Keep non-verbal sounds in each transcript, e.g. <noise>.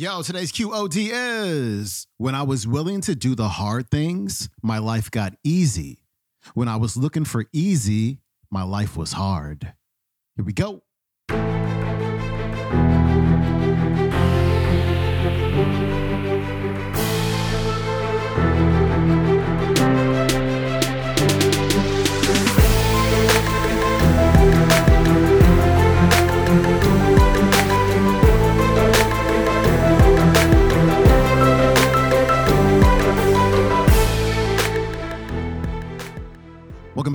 Yo, today's QOD is when I was willing to do the hard things, my life got easy. When I was looking for easy, my life was hard. Here we go.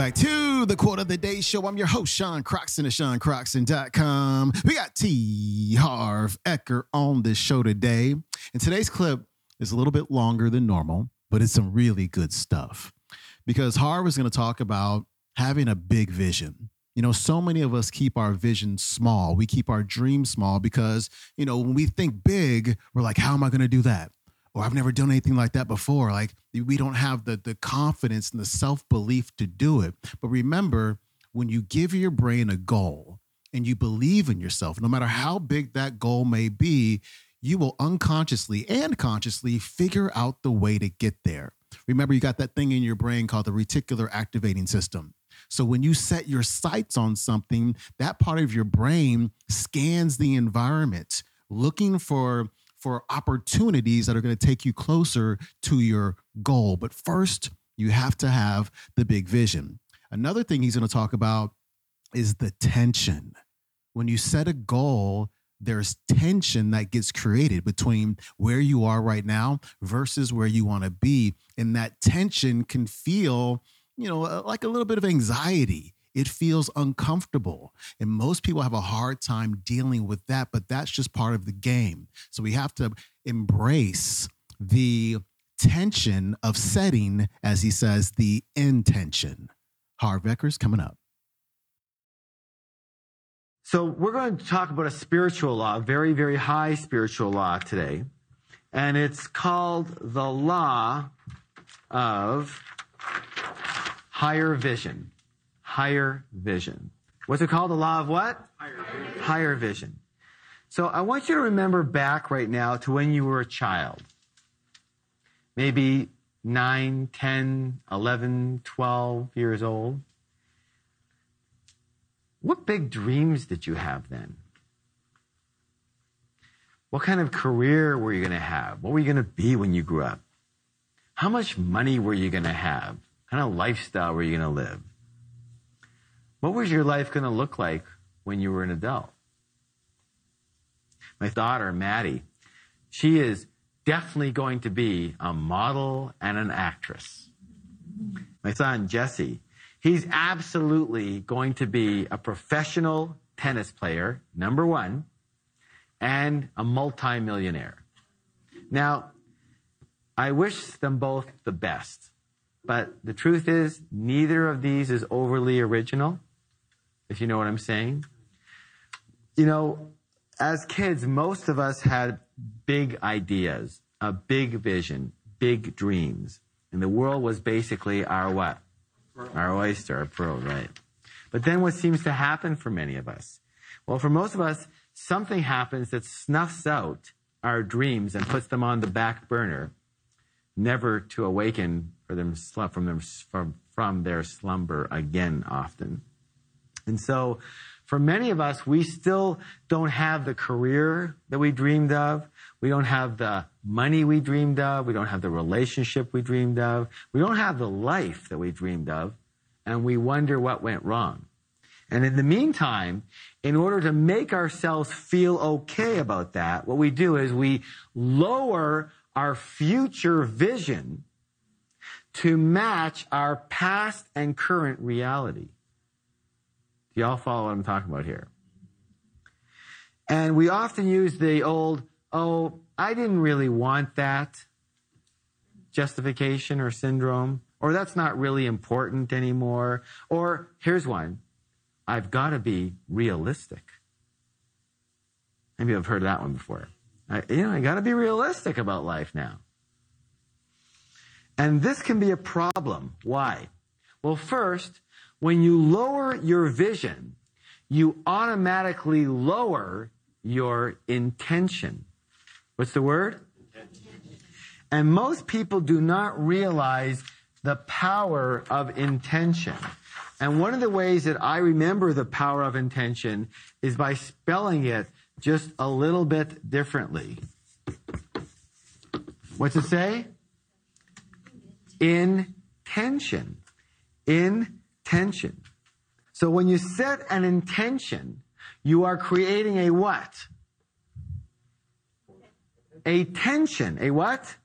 Back to the Quote of the Day Show. I'm your host, Sean Croxton of SeanCroxton.com. We got T. Harv Eker on this show today. And today's clip is a little bit longer than normal, but it's some really good stuff. Because Harv is going to talk about having a big vision. You know, so many of us keep our vision small. We keep our dreams small because, you know, when we think big, we're like, how am I going to do that? Or I've never done anything like that before. Like we don't have the the confidence and the self-belief to do it. But remember, when you give your brain a goal and you believe in yourself, no matter how big that goal may be, you will unconsciously and consciously figure out the way to get there. Remember, you got that thing in your brain called the reticular activating system. So when you set your sights on something, that part of your brain scans the environment looking for for opportunities that are going to take you closer to your goal. But first, you have to have the big vision. Another thing he's going to talk about is the tension. When you set a goal, there's tension that gets created between where you are right now versus where you want to be. And that tension can feel, you know, like a little bit of anxiety it feels uncomfortable. And most people have a hard time dealing with that, but that's just part of the game. So we have to embrace the tension of setting, as he says, the intention. Harv Eker's coming up. So we're going to talk about a spiritual law, a very, very high spiritual law today. And it's called the law of higher vision higher vision. What's it called? The law of what? Higher vision. Higher vision. So I want you to remember back right now to when you were a child. Maybe 9, 10, 11, 12 years old. What big dreams did you have then? What kind of career were you going to have? What were you going to be when you grew up? How much money were you going to have? What kind of lifestyle were you going to live? What was your life going to look like when you were an adult? My daughter, Maddie, she is definitely going to be a model and an actress. My son, Jesse, he's absolutely going to be a professional tennis player, number one, and a multimillionaire. Now, I wish them both the best, but the truth is, neither of these is overly original if you know what I'm saying. You know, as kids, most of us had big ideas, a big vision, big dreams. And the world was basically our what? Our oyster, our pearl, right? But then what seems to happen for many of us? Well, for most of us, something happens that snuffs out our dreams and puts them on the back burner, never to awaken for them, from, them, from, from their slumber again often. And so, for many of us, we still don't have the career that we dreamed of. We don't have the money we dreamed of. We don't have the relationship we dreamed of. We don't have the life that we dreamed of. And we wonder what went wrong. And in the meantime, in order to make ourselves feel okay about that, what we do is we lower our future vision to match our past and current reality. Do y'all follow what I'm talking about here? And we often use the old, oh, I didn't really want that justification or syndrome, or that's not really important anymore. Or here's one I've got to be realistic. Maybe I've heard that one before. I, you know, I got to be realistic about life now. And this can be a problem. Why? Well, first, when you lower your vision, you automatically lower your intention. What's the word? And most people do not realize the power of intention. And one of the ways that I remember the power of intention is by spelling it just a little bit differently. What's it say? Intention. Intention. So when you set an intention, you are creating a what? A tension. A what?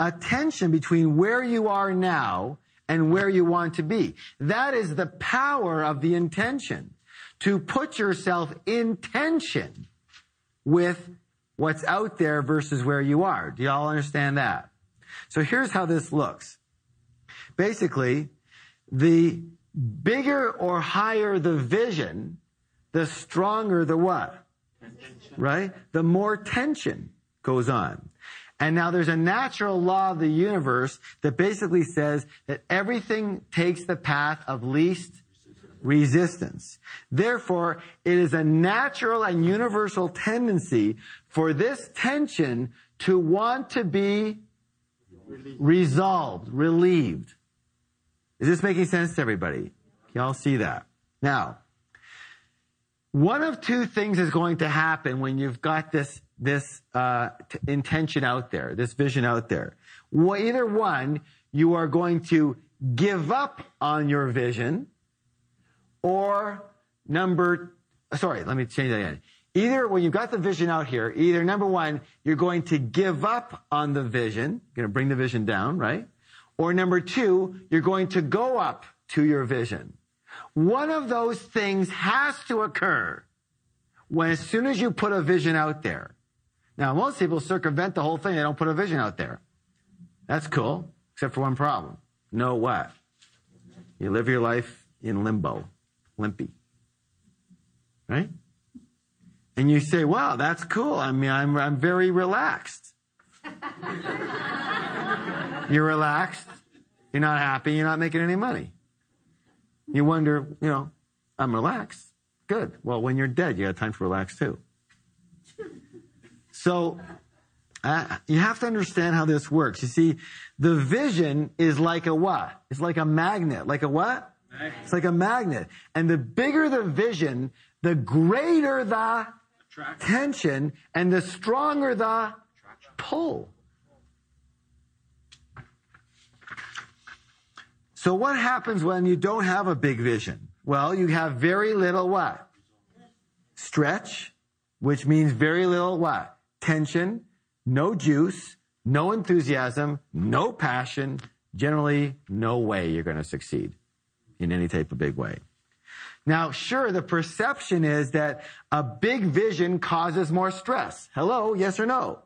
A tension between where you are now and where you want to be. That is the power of the intention. To put yourself in tension with what's out there versus where you are. Do y'all understand that? So here's how this looks. Basically, the bigger or higher the vision, the stronger the what? Right? The more tension goes on. And now there's a natural law of the universe that basically says that everything takes the path of least resistance. Therefore, it is a natural and universal tendency for this tension to want to be resolved, relieved. Is this making sense to everybody? Y'all see that? Now, one of two things is going to happen when you've got this this uh, t- intention out there, this vision out there. Well, either one, you are going to give up on your vision, or number, sorry, let me change that again. Either when you've got the vision out here, either number one, you're going to give up on the vision, you're going to bring the vision down, right? Or number two, you're going to go up to your vision. One of those things has to occur when as soon as you put a vision out there. Now, most people circumvent the whole thing. They don't put a vision out there. That's cool, except for one problem. Know what? You live your life in limbo, limpy. Right? And you say, wow, that's cool. I mean, I'm, I'm very relaxed. <laughs> You're relaxed. You're not happy. You're not making any money. You wonder, you know, I'm relaxed. Good. Well, when you're dead, you got time to relax too. So uh, you have to understand how this works. You see, the vision is like a what? It's like a magnet. Like a what? Magnet. It's like a magnet. And the bigger the vision, the greater the Attraction. tension and the stronger the Attraction. pull. So what happens when you don't have a big vision? Well, you have very little what? Stretch, which means very little what? Tension, no juice, no enthusiasm, no passion, generally no way you're going to succeed in any type of big way. Now, sure, the perception is that a big vision causes more stress. Hello, yes or no?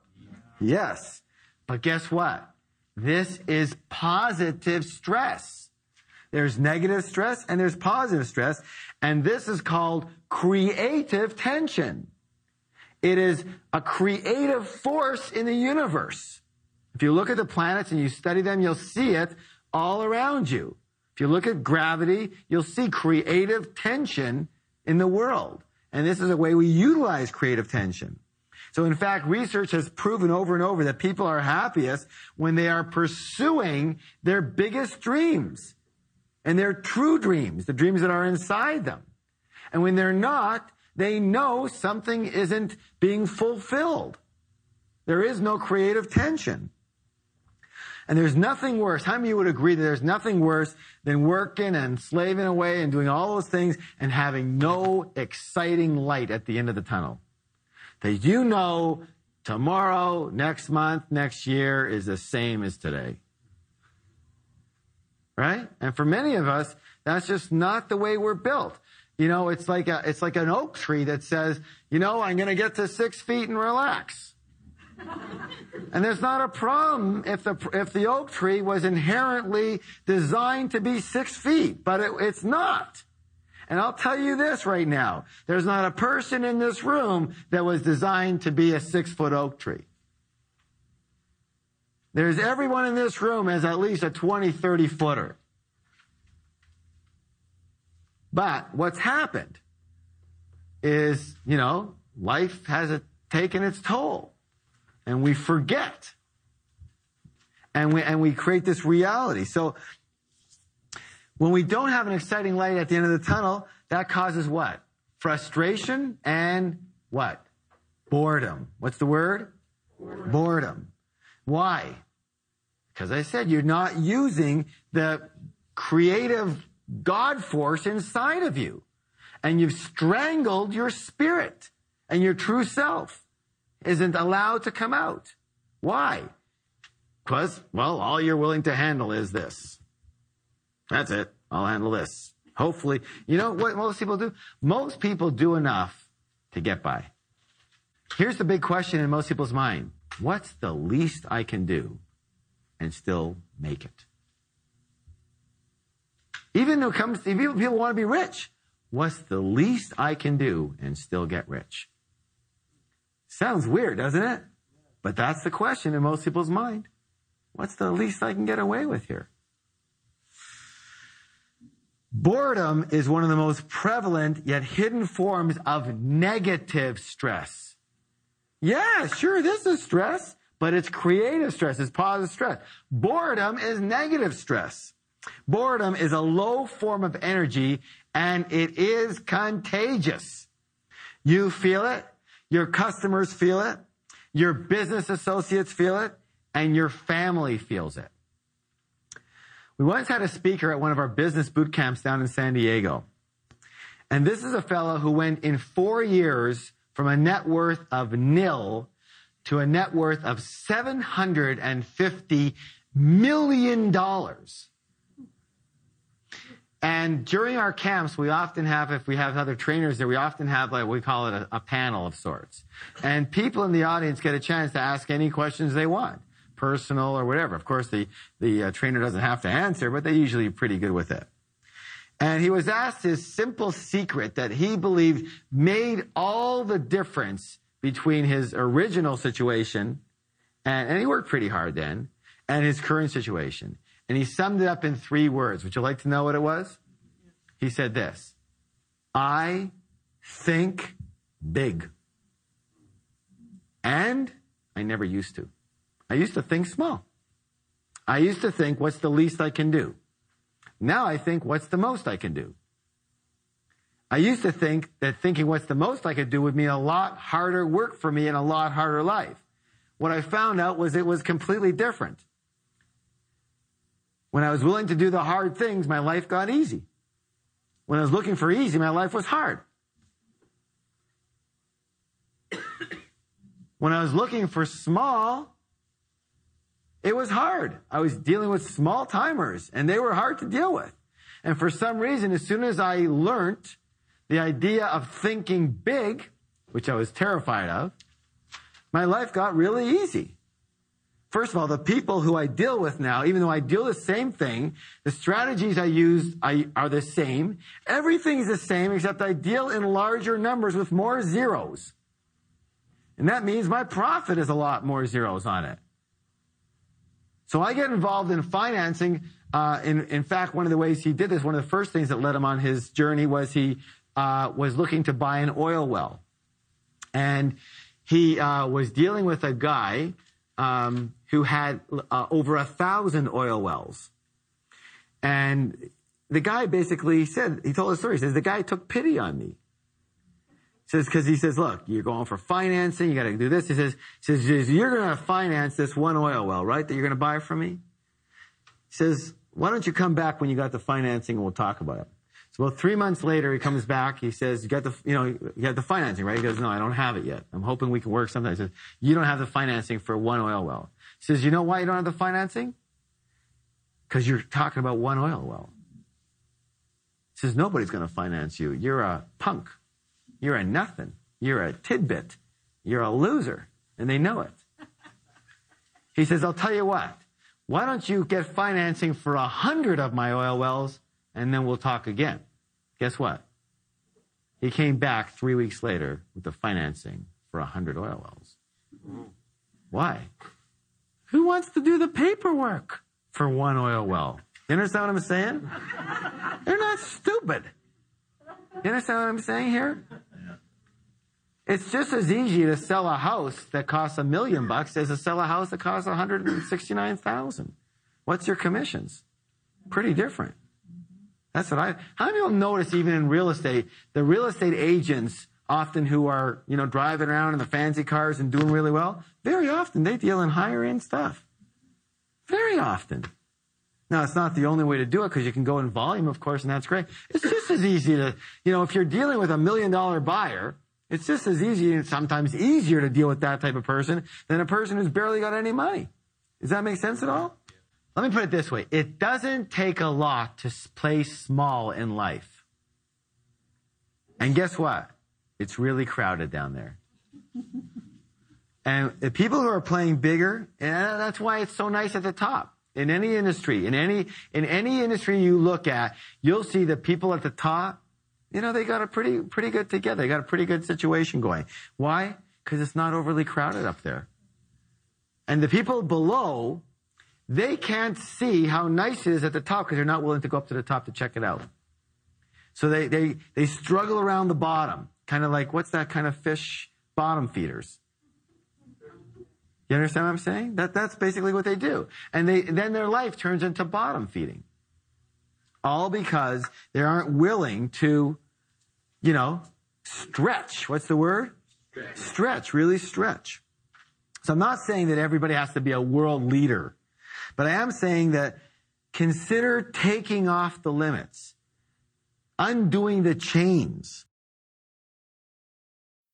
Yes. But guess what? This is positive stress. There's negative stress and there's positive stress. And this is called creative tension. It is a creative force in the universe. If you look at the planets and you study them, you'll see it all around you. If you look at gravity, you'll see creative tension in the world. And this is a way we utilize creative tension. So in fact, research has proven over and over that people are happiest when they are pursuing their biggest dreams. And they're true dreams, the dreams that are inside them. And when they're not, they know something isn't being fulfilled. There is no creative tension. And there's nothing worse. How many of you would agree that there's nothing worse than working and slaving away and doing all those things and having no exciting light at the end of the tunnel? That you know tomorrow, next month, next year is the same as today right? And for many of us, that's just not the way we're built. You know, it's like a, it's like an oak tree that says, you know, I'm going to get to six feet and relax. <laughs> and there's not a problem if the, if the oak tree was inherently designed to be six feet, but it, it's not. And I'll tell you this right now. There's not a person in this room that was designed to be a six foot oak tree. There's everyone in this room has at least a 20, 30 footer. But what's happened is, you know, life has taken its toll. and we forget. And we, and we create this reality. So when we don't have an exciting light at the end of the tunnel, that causes what? Frustration and what? Boredom. What's the word? Boredom. Boredom. Why? Because I said you're not using the creative God force inside of you. And you've strangled your spirit and your true self isn't allowed to come out. Why? Because, well, all you're willing to handle is this. That's it. I'll handle this. Hopefully, you know what most people do? Most people do enough to get by. Here's the big question in most people's mind. What's the least I can do and still make it? Even when it comes to people, people want to be rich. What's the least I can do and still get rich? Sounds weird, doesn't it? But that's the question in most people's mind. What's the least I can get away with here? Boredom is one of the most prevalent yet hidden forms of negative stress. Yeah, sure, this is stress, but it's creative stress, it's positive stress. Boredom is negative stress. Boredom is a low form of energy and it is contagious. You feel it, your customers feel it, your business associates feel it, and your family feels it. We once had a speaker at one of our business boot camps down in San Diego. And this is a fellow who went in four years from a net worth of nil to a net worth of $750 million. And during our camps, we often have, if we have other trainers there, we often have like, we call it a, a, panel of sorts. And people in the audience get a chance to ask any questions they want, personal or whatever. Of course, the, the uh, trainer doesn't have to answer, but they're usually pretty good with it. And he was asked his simple secret that he believed made all the difference between his original situation, and, and he worked pretty hard then, and his current situation. And he summed it up in three words. Would you like to know what it was? He said this I think big. And I never used to. I used to think small. I used to think, what's the least I can do? Now I think, what's the most I can do? I used to think that thinking what's the most I could do would mean a lot harder work for me and a lot harder life. What I found out was it was completely different. When I was willing to do the hard things, my life got easy. When I was looking for easy, my life was hard. <coughs> when I was looking for small, it was hard. I was dealing with small timers and they were hard to deal with. And for some reason, as soon as I learned the idea of thinking big, which I was terrified of, my life got really easy. First of all, the people who I deal with now, even though I deal the same thing, the strategies I use are the same. Everything's the same, except I deal in larger numbers with more zeros. And that means my profit is a lot more zeros on it. So I get involved in financing. Uh, in, in fact, one of the ways he did this, one of the first things that led him on his journey was he uh, was looking to buy an oil well. And he uh, was dealing with a guy um, who had uh, over a thousand oil wells. And the guy basically said, he told a story. He says, the guy took pity on me. Says, because he says, look, you're going for financing, you got to do this. He says, says you're going to finance this one oil well, right, that you're going to buy from me? He says, why don't you come back when you got the financing and we'll talk about it. So about three months later, he comes back. He says, "You got the, you know, you got the financing, right?" He goes, "No, I don't have it yet. I'm hoping we can work something." He says, "You don't have the financing for one oil well." He says, "You know why you don't have the financing? Because you're talking about one oil well." He says, "Nobody's going to finance you. You're a punk. You're a nothing. You're a tidbit. You're a loser, and they know it." <laughs> He says, "I'll tell you what. Why don't you get financing for a hundred of my oil wells?" and then we'll talk again. Guess what? He came back three weeks later with the financing for a 100 oil wells. Why? Who wants to do the paperwork for one oil well? You understand what I'm saying? <laughs> They're not stupid. You understand what I'm saying here? It's just as easy to sell a house that costs a million bucks as to sell a house that costs 169,000. What's your commissions? Pretty different. That's what I, how many people notice even in real estate, the real estate agents often who are, you know, driving around in the fancy cars and doing really well, very often they deal in higher end stuff. Very often. Now, it's not the only way to do it because you can go in volume, of course, and that's great. It's just as easy to, you know, if you're dealing with a million dollar buyer, it's just as easy and sometimes easier to deal with that type of person than a person who's barely got any money. Does that make sense at all? Let me put it this way. It doesn't take a lot to play small in life. And guess what? It's really crowded down there. And the people who are playing bigger, and uh, that's why it's so nice at the top. In any industry, in any, in any industry you look at, you'll see the people at the top, you know, they got a pretty, pretty good together. They got a pretty good situation going. Why? Because it's not overly crowded up there. And the people below, they can't see how nice it is at the top because they're not willing to go up to the top to check it out. So they, they, they struggle around the bottom, kind of like, what's that kind of fish? Bottom feeders. You understand what I'm saying? That, that's basically what they do. And they, then their life turns into bottom feeding. All because they aren't willing to, you know, stretch. What's the word? Stretch. stretch, really stretch. So I'm not saying that everybody has to be a world leader, but I am saying that consider taking off the limits, undoing the chains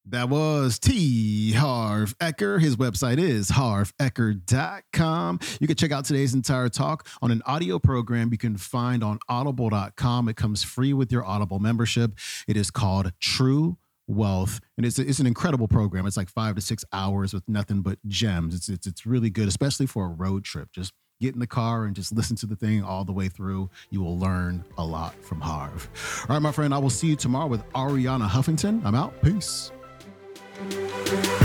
that was T. Harv Eker. His website is harveker.com. You can check out today's entire talk on an audio program you can find on audible.com. It comes free with your Audible membership. It is called True Wealth, and it's it's an incredible program. It's like five to six hours with nothing but gems. It's it's it's really good, especially for a road trip. Just get in the car and just listen to the thing all the way through. You will learn a lot from Harv. All right, my friend, I will see you tomorrow with Arianna Huffington. I'm out. Peace. Música